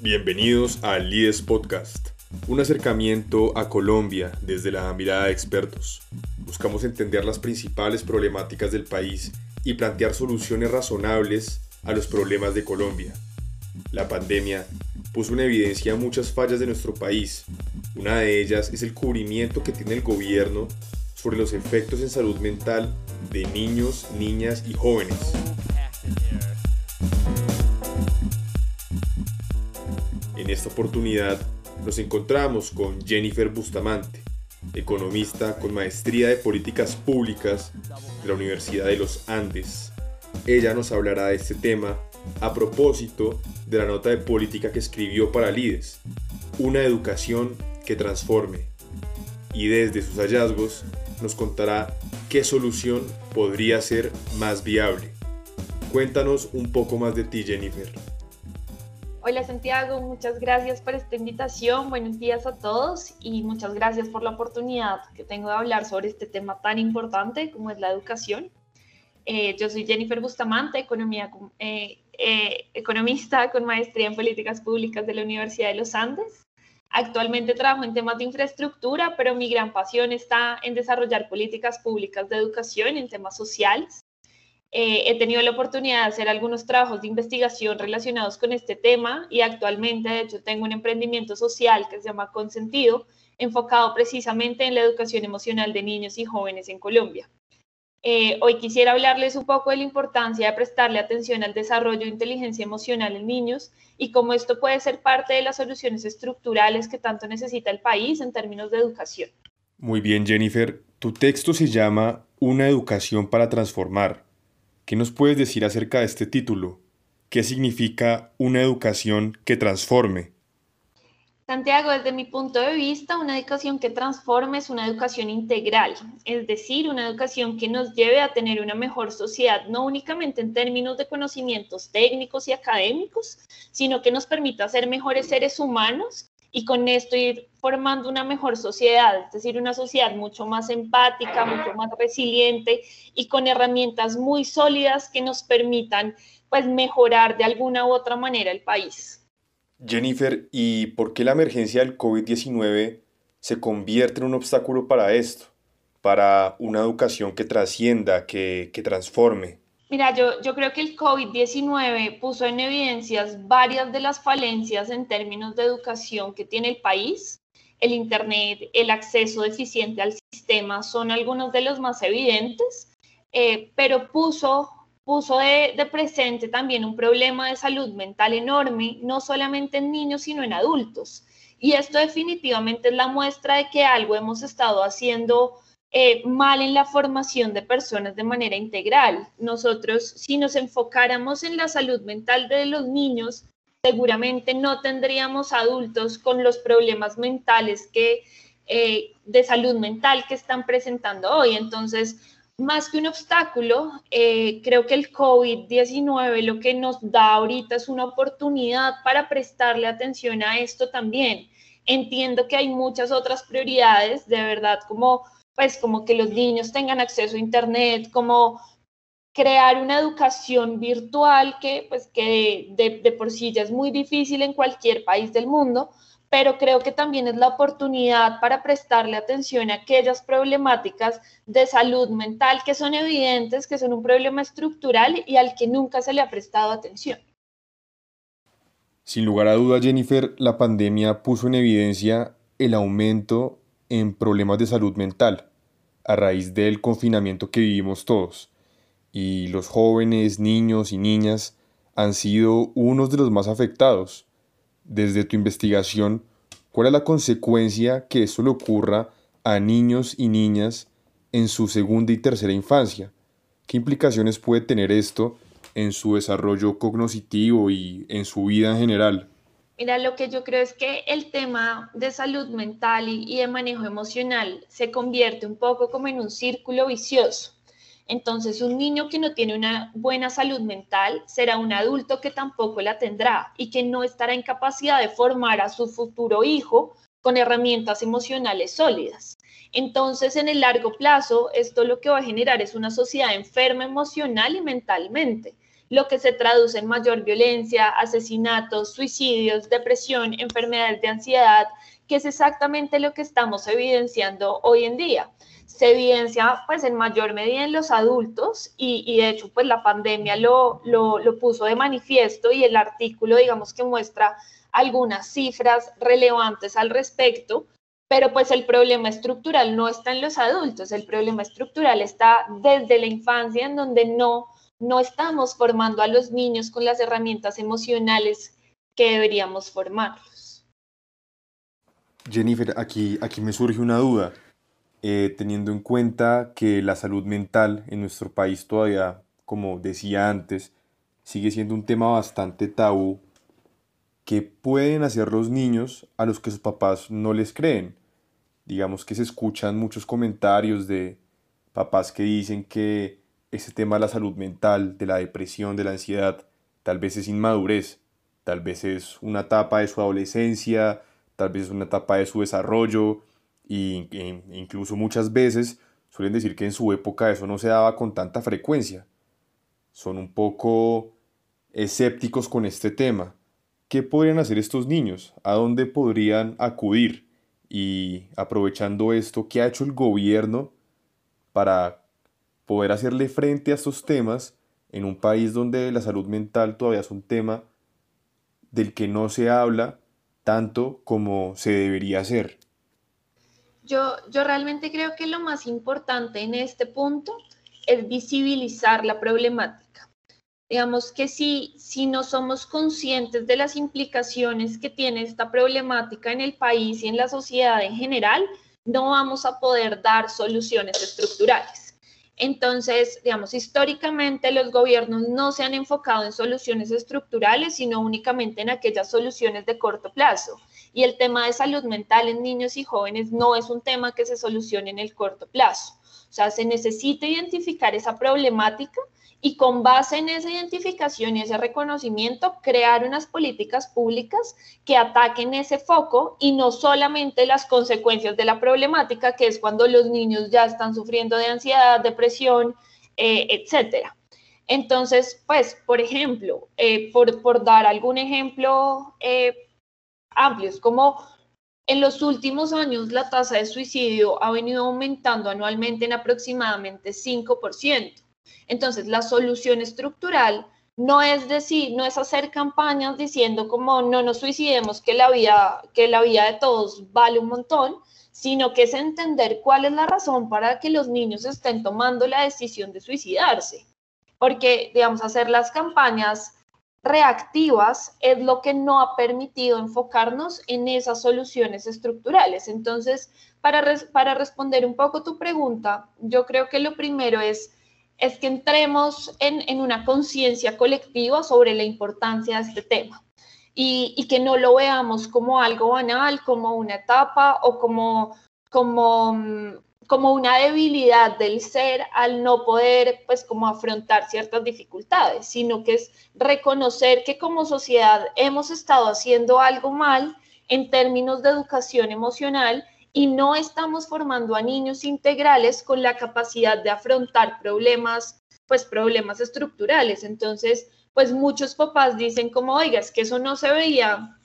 Bienvenidos a Lides Podcast, un acercamiento a Colombia desde la mirada de expertos. Buscamos entender las principales problemáticas del país y plantear soluciones razonables a los problemas de Colombia. La pandemia puso en evidencia muchas fallas de nuestro país. Una de ellas es el cubrimiento que tiene el gobierno sobre los efectos en salud mental de niños, niñas y jóvenes. En esta oportunidad nos encontramos con Jennifer Bustamante, economista con maestría de políticas públicas de la Universidad de los Andes. Ella nos hablará de este tema a propósito de la nota de política que escribió para Lides, una educación que transforme. Y desde sus hallazgos nos contará qué solución podría ser más viable. Cuéntanos un poco más de ti, Jennifer. Hola Santiago, muchas gracias por esta invitación, buenos días a todos y muchas gracias por la oportunidad que tengo de hablar sobre este tema tan importante como es la educación. Eh, yo soy Jennifer Bustamante, economía, eh, eh, economista con maestría en políticas públicas de la Universidad de los Andes. Actualmente trabajo en temas de infraestructura, pero mi gran pasión está en desarrollar políticas públicas de educación en temas sociales. Eh, he tenido la oportunidad de hacer algunos trabajos de investigación relacionados con este tema y actualmente, de hecho, tengo un emprendimiento social que se llama Consentido, enfocado precisamente en la educación emocional de niños y jóvenes en Colombia. Eh, hoy quisiera hablarles un poco de la importancia de prestarle atención al desarrollo de inteligencia emocional en niños y cómo esto puede ser parte de las soluciones estructurales que tanto necesita el país en términos de educación. Muy bien, Jennifer. Tu texto se llama Una educación para transformar. ¿Qué nos puedes decir acerca de este título? ¿Qué significa una educación que transforme? Santiago, desde mi punto de vista, una educación que transforme es una educación integral, es decir, una educación que nos lleve a tener una mejor sociedad, no únicamente en términos de conocimientos técnicos y académicos, sino que nos permita ser mejores seres humanos y con esto ir formando una mejor sociedad, es decir, una sociedad mucho más empática, mucho más resiliente y con herramientas muy sólidas que nos permitan pues mejorar de alguna u otra manera el país. Jennifer, ¿y por qué la emergencia del COVID-19 se convierte en un obstáculo para esto, para una educación que trascienda, que, que transforme? Mira, yo, yo creo que el COVID-19 puso en evidencias varias de las falencias en términos de educación que tiene el país. El Internet, el acceso deficiente al sistema son algunos de los más evidentes, eh, pero puso, puso de, de presente también un problema de salud mental enorme, no solamente en niños, sino en adultos. Y esto definitivamente es la muestra de que algo hemos estado haciendo eh, mal en la formación de personas de manera integral. Nosotros, si nos enfocáramos en la salud mental de los niños, seguramente no tendríamos adultos con los problemas mentales que, eh, de salud mental que están presentando hoy. Entonces, más que un obstáculo, eh, creo que el COVID-19 lo que nos da ahorita es una oportunidad para prestarle atención a esto también. Entiendo que hay muchas otras prioridades, de verdad, como pues como que los niños tengan acceso a Internet, como crear una educación virtual que pues que de, de, por sí ya es muy difícil en cualquier país del mundo, pero creo que también es la oportunidad para prestarle atención a aquellas problemáticas de salud mental que son evidentes, que son un problema estructural y al que nunca se le ha prestado atención. Sin lugar a duda, Jennifer, la pandemia puso en evidencia el aumento en problemas de salud mental a raíz del confinamiento que vivimos todos. Y los jóvenes, niños y niñas han sido unos de los más afectados. Desde tu investigación, ¿cuál es la consecuencia que esto le ocurra a niños y niñas en su segunda y tercera infancia? ¿Qué implicaciones puede tener esto en su desarrollo cognitivo y en su vida en general? Mira, lo que yo creo es que el tema de salud mental y, de manejo emocional se convierte un poco como en un círculo vicioso. Entonces, un niño que no tiene una buena salud mental será un adulto que tampoco la tendrá y que no estará en capacidad de formar a su futuro hijo con herramientas emocionales sólidas. Entonces, en el largo plazo, esto lo que va a generar es una sociedad enferma emocional y mentalmente lo que se traduce en mayor violencia, asesinatos, suicidios, depresión, enfermedades de ansiedad, que es exactamente lo que estamos evidenciando hoy en día. Se evidencia pues en mayor medida en los adultos y, de hecho pues la pandemia lo, lo, lo puso de manifiesto y el artículo digamos que muestra algunas cifras relevantes al respecto, pero pues el problema estructural no está en los adultos, el problema estructural está desde la infancia en donde no, no estamos formando a los niños con las herramientas emocionales que deberíamos formarlos. Jennifer, aquí, aquí me surge una duda. Eh, teniendo en cuenta que la salud mental en nuestro país todavía, como decía antes, sigue siendo un tema bastante tabú, ¿qué pueden hacer los niños a los que sus papás no les creen? Digamos que se escuchan muchos comentarios de papás que dicen que ese tema de la salud mental, de la depresión, de la ansiedad, tal vez es inmadurez, tal vez es una etapa de su adolescencia, tal vez es una etapa de su desarrollo, e incluso muchas veces suelen decir que en su época eso no se daba con tanta frecuencia. Son un poco escépticos con este tema. ¿Qué podrían hacer estos niños? ¿A dónde podrían acudir? Y aprovechando esto, ¿qué ha hecho el gobierno para poder hacerle frente a estos temas en un país donde la salud mental todavía es un tema del que no se habla tanto como se debería hacer? Yo, yo realmente creo que lo más importante en este punto es visibilizar la problemática. Digamos que si, si no somos conscientes de las implicaciones que tiene esta problemática en el país y en la sociedad en general, no vamos a poder dar soluciones estructurales. Entonces, digamos, históricamente los gobiernos no se han enfocado en soluciones estructurales, sino únicamente en aquellas soluciones de corto plazo. Y el tema de salud mental en niños y jóvenes no es un tema que se solucione en el corto plazo. O sea, se necesita identificar esa problemática y con base en esa identificación y ese reconocimiento, crear unas políticas públicas que ataquen ese foco y no solamente las consecuencias de la problemática, que es cuando los niños ya están sufriendo de ansiedad, depresión, eh, etcétera. Entonces, pues, por ejemplo, eh, por, por, dar algún ejemplo eh, amplios, como en los últimos años la tasa de suicidio ha venido aumentando anualmente en aproximadamente 5%. Entonces, la solución estructural no es decir, no es hacer campañas diciendo como no nos suicidemos, que la vida, que la vida de todos vale un montón, sino que es entender cuál es la razón para que los niños estén tomando la decisión de suicidarse. Porque, digamos, hacer las campañas reactivas es lo que no ha permitido enfocarnos en esas soluciones estructurales. Entonces, para, para responder un poco tu pregunta, yo creo que lo primero es, es que entremos en, en una conciencia colectiva sobre la importancia de este tema y, y, que no lo veamos como algo banal, como una etapa o como, como mm, como una debilidad del ser al no poder, pues, como afrontar ciertas dificultades, sino que es reconocer que como sociedad hemos estado haciendo algo mal en términos de educación emocional y no estamos formando a niños integrales con la capacidad de afrontar problemas, pues, problemas estructurales. Entonces, pues, muchos papás dicen como, oiga, es que eso no se veía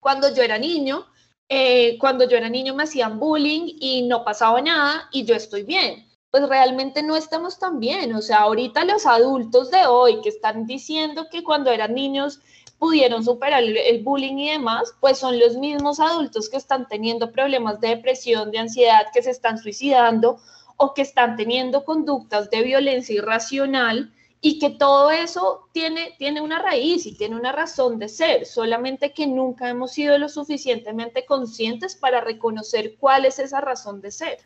cuando yo era niño, eh, cuando yo era niño me hacían bullying y no pasaba nada y yo estoy bien. Pues realmente no estamos tan bien. O sea, ahorita los adultos de hoy que están diciendo que cuando eran niños pudieron superar el, bullying y demás, pues son los mismos adultos que están teniendo problemas de depresión, de ansiedad, que se están suicidando o que están teniendo conductas de violencia irracional y que todo eso tiene, tiene una raíz y tiene una razón de ser, solamente que nunca hemos sido lo suficientemente conscientes para reconocer cuál es esa razón de ser.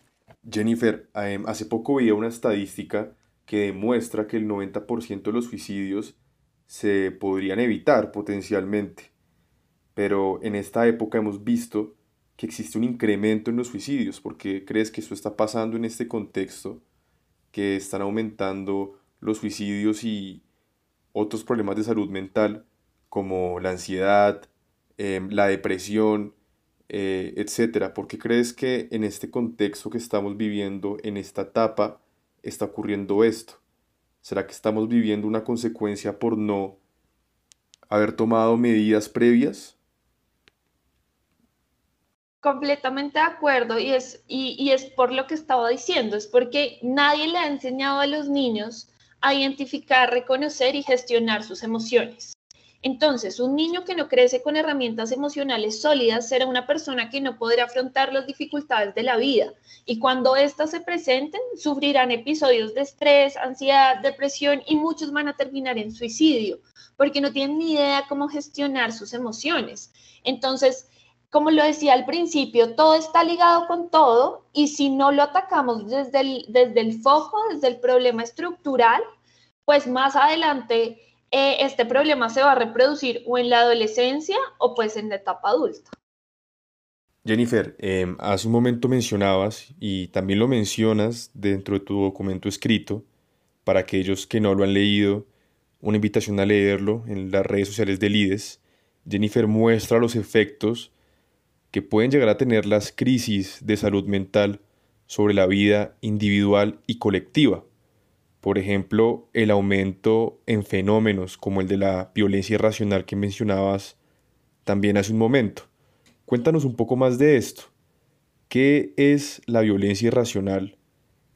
Jennifer, em, hace poco veía una estadística que demuestra que el 90% de los suicidios se podrían evitar potencialmente, pero en esta época hemos visto que existe un incremento en los suicidios. ¿Por qué crees que eso está pasando en este contexto? Que están aumentando los suicidios y otros problemas de salud mental como la ansiedad, em, la depresión, eh, etcétera. ¿Por qué crees que en este contexto que estamos viviendo, en esta etapa, está ocurriendo esto? ¿Será que estamos viviendo una consecuencia por no haber tomado medidas previas? Completamente de acuerdo y es, y, es por lo que estaba diciendo, es porque nadie le ha enseñado a los niños a identificar, reconocer y gestionar sus emociones. Entonces, un niño que no crece con herramientas emocionales sólidas será una persona que no podrá afrontar las dificultades de la vida y cuando éstas se presenten, sufrirán episodios de estrés, ansiedad, depresión y muchos van a terminar en suicidio porque no tienen ni idea cómo gestionar sus emociones. Entonces, como lo decía al principio, todo está ligado con todo y si no lo atacamos desde el, desde el foco, desde el problema estructural, pues más adelante eh, este problema se va a reproducir o en la adolescencia o pues en la etapa adulta. Jennifer, em, hace un momento mencionabas y también lo mencionas dentro de tu documento escrito, para aquellos que no lo han leído, una invitación a leerlo en las redes sociales del IDES. Jennifer muestra los efectos que pueden llegar a tener las crisis de salud mental sobre la vida individual y colectiva. Por ejemplo, el aumento en fenómenos como el de la violencia irracional que mencionabas también hace un momento. Cuéntanos un poco más de esto. ¿Qué es la violencia irracional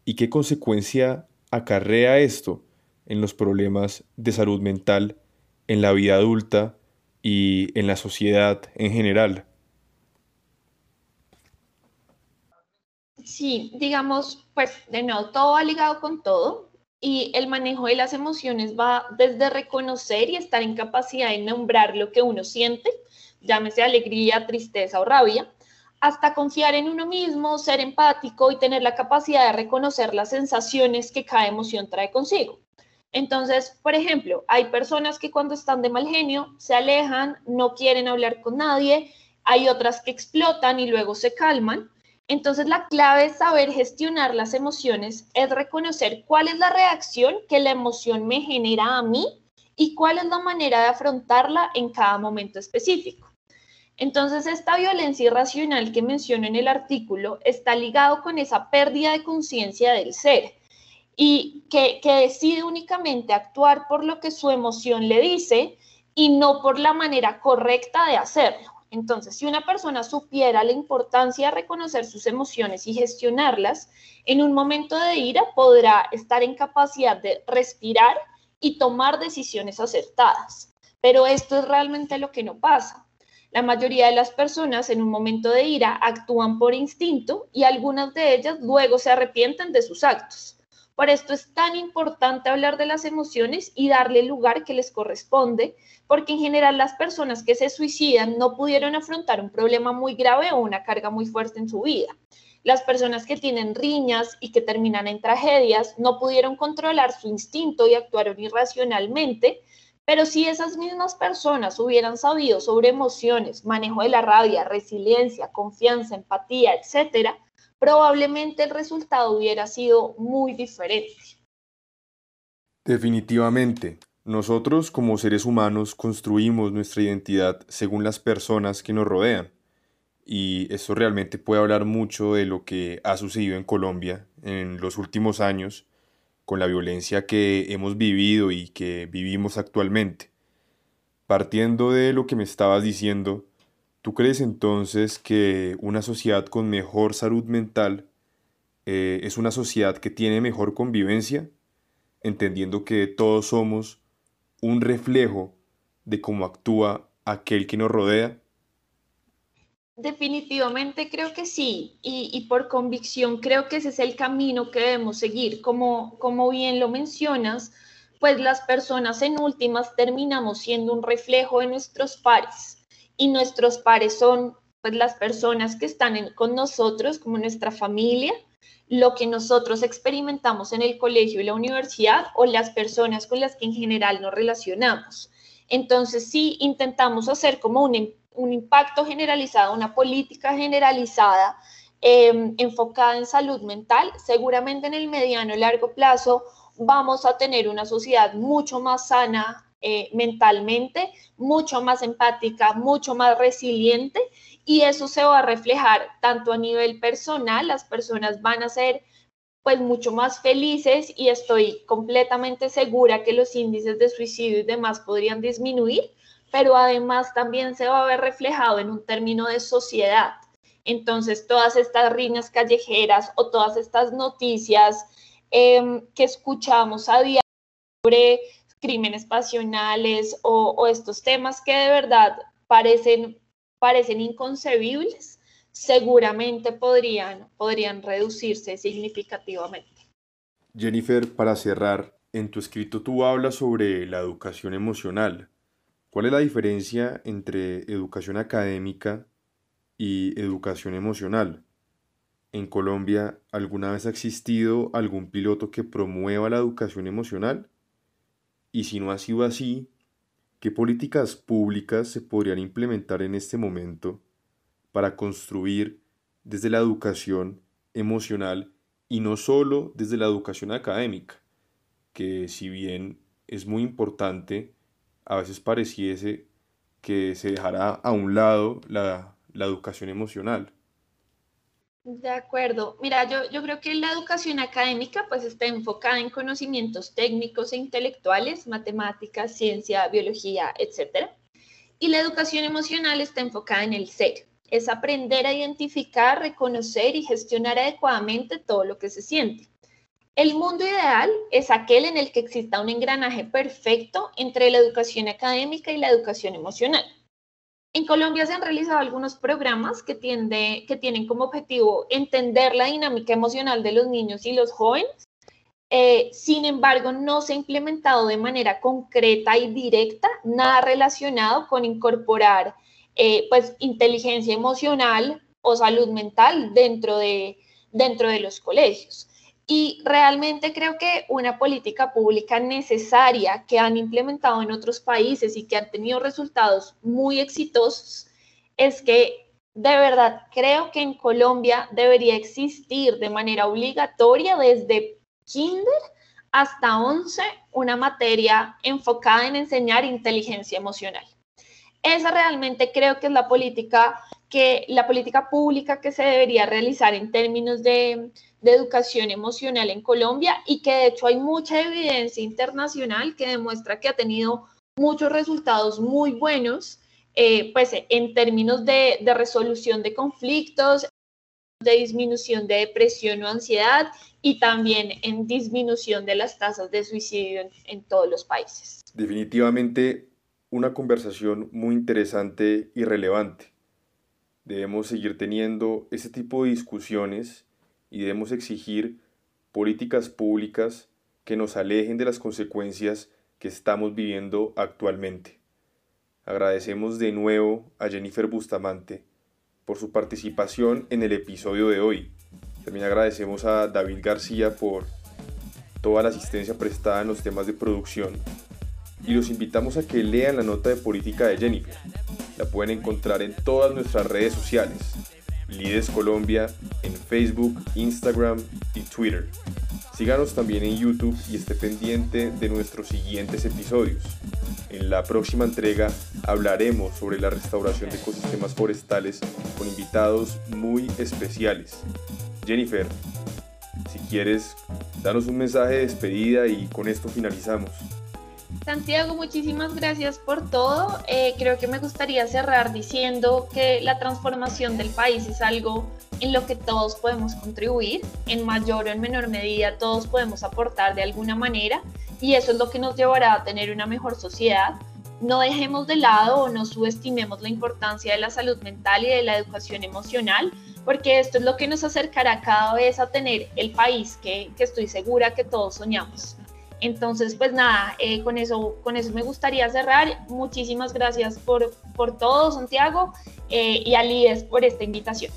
y qué consecuencia acarrea esto en los problemas de salud mental en la vida adulta y en la sociedad en general? Sí, digamos, pues de nuevo, todo va ligado con todo y el manejo de las emociones va desde reconocer y estar en capacidad de nombrar lo que uno siente, llámese alegría, tristeza o rabia, hasta confiar en uno mismo, ser empático y tener la capacidad de reconocer las sensaciones que cada emoción trae consigo. Entonces, por ejemplo, hay personas que cuando están de mal genio se alejan, no quieren hablar con nadie, hay otras que explotan y luego se calman. Entonces, la clave es saber gestionar las emociones, es reconocer cuál es la reacción que la emoción me genera a mí y cuál es la manera de afrontarla en cada momento específico. Entonces, esta violencia irracional que menciono en el artículo está ligado con esa pérdida de conciencia del ser y que, que decide únicamente actuar por lo que su emoción le dice y no por la manera correcta de hacerlo. Entonces, si una persona supiera la importancia de reconocer sus emociones y gestionarlas, en un momento de ira podrá estar en capacidad de respirar y tomar decisiones acertadas. Pero esto es realmente lo que no pasa. La mayoría de las personas en un momento de ira actúan por instinto y algunas de ellas luego se arrepienten de sus actos. Por esto es tan importante hablar de las emociones y darle el lugar que les corresponde, porque en general las personas que se suicidan no pudieron afrontar un problema muy grave o una carga muy fuerte en su vida. Las personas que tienen riñas y que terminan en tragedias no pudieron controlar su instinto y actuaron irracionalmente, pero si esas mismas personas hubieran sabido sobre emociones, manejo de la rabia, resiliencia, confianza, empatía, etcétera, probablemente el resultado hubiera sido muy diferente. Definitivamente, nosotros como seres humanos construimos nuestra identidad según las personas que nos rodean. Y esto realmente puede hablar mucho de lo que ha sucedido en Colombia en los últimos años con la violencia que hemos vivido y que vivimos actualmente. Partiendo de lo que me estabas diciendo, ¿Tú crees entonces que una sociedad con mejor salud mental eh, es una sociedad que tiene mejor convivencia, entendiendo que todos somos un reflejo de cómo actúa aquel que nos rodea? Definitivamente creo que sí, y, por convicción creo que ese es el camino que debemos seguir. Como, como bien lo mencionas, pues las personas en últimas terminamos siendo un reflejo de nuestros pares y nuestros pares son pues las personas que están con nosotros como nuestra familia, lo que nosotros experimentamos en el colegio y la universidad o las personas con las que en general nos relacionamos. Entonces, si intentamos hacer como un, un impacto generalizado, una política generalizada em, enfocada en salud mental, seguramente en el mediano y largo plazo vamos a tener una sociedad mucho más sana eh, mentalmente, mucho más empática, mucho más resiliente y eso se va a reflejar tanto a nivel personal, las personas van a ser pues mucho más felices y estoy completamente segura que los índices de suicidio y demás podrían disminuir, pero además también se va a ver reflejado en un término de sociedad. Entonces, todas estas riñas callejeras o todas estas noticias em, que escuchamos a diario sobre crímenes pasionales o, estos temas que de verdad parecen, parecen inconcebibles, seguramente podrían, podrían reducirse significativamente. Jennifer, para cerrar, en tu escrito tú hablas sobre la educación emocional. ¿Cuál es la diferencia entre educación académica y educación emocional? ¿En Colombia alguna vez ha existido algún piloto que promueva la educación emocional? Y si no ha sido así, ¿qué políticas públicas se podrían implementar en este momento para construir desde la educación emocional y no solo desde la educación académica, que si bien es muy importante, a veces pareciese que se dejará a un lado la, educación emocional. De acuerdo. Mira, yo, yo creo que la educación académica pues está enfocada en conocimientos técnicos e intelectuales, matemáticas, ciencia, biología, etc. Y la educación emocional está enfocada en el ser, es aprender a identificar, reconocer y gestionar adecuadamente todo lo que se siente. El mundo ideal es aquel en el que exista un engranaje perfecto entre la educación académica y la educación emocional. En Colombia se han realizado algunos programas que, tienen como objetivo entender la dinámica emocional de los niños y los jóvenes. Eh, sin embargo, no se ha implementado de manera concreta y directa nada relacionado con incorporar eh, pues inteligencia emocional o salud mental dentro de, dentro de los colegios. Y realmente creo que una política pública necesaria que han implementado en otros países y que han tenido resultados muy exitosos es que de verdad creo que en Colombia debería existir de manera obligatoria desde kinder hasta 11 una materia enfocada en enseñar inteligencia emocional. Esa realmente creo que es la política que la política pública que se debería realizar en términos de, educación emocional en Colombia y que de hecho hay mucha evidencia internacional que demuestra que ha tenido muchos resultados muy buenos, eh, pues en términos de, resolución de conflictos, de disminución de depresión o ansiedad y también en disminución de las tasas de suicidio en todos los países. Definitivamente una conversación muy interesante y relevante. Debemos seguir teniendo ese tipo de discusiones y debemos exigir políticas públicas que nos alejen de las consecuencias que estamos viviendo actualmente. Agradecemos de nuevo a Jennifer Bustamante por su participación en el episodio de hoy. También agradecemos a David García por toda la asistencia prestada en los temas de producción y los invitamos a que lean la nota de política de Jennifer. La pueden encontrar en todas nuestras redes sociales. Lides Colombia en Facebook, Instagram y Twitter. Síganos también en YouTube y esté pendiente de nuestros siguientes episodios. En la próxima entrega hablaremos sobre la restauración de ecosistemas forestales con invitados muy especiales. Jennifer, si quieres, danos un mensaje de despedida y con esto finalizamos. Santiago, muchísimas gracias por todo. Eh, creo que me gustaría cerrar diciendo que la transformación del país es algo en lo que todos podemos contribuir, en mayor o en menor medida todos podemos aportar de alguna manera y eso es lo que nos llevará a tener una mejor sociedad. No dejemos de lado o no subestimemos la importancia de la salud mental y de la educación emocional, porque esto es lo que nos acercará cada vez a tener el país que, que estoy segura que todos soñamos. Entonces, pues nada, eh, con, eso, con eso me gustaría cerrar. Muchísimas gracias por, por todo, Santiago, eh, y a por esta invitación.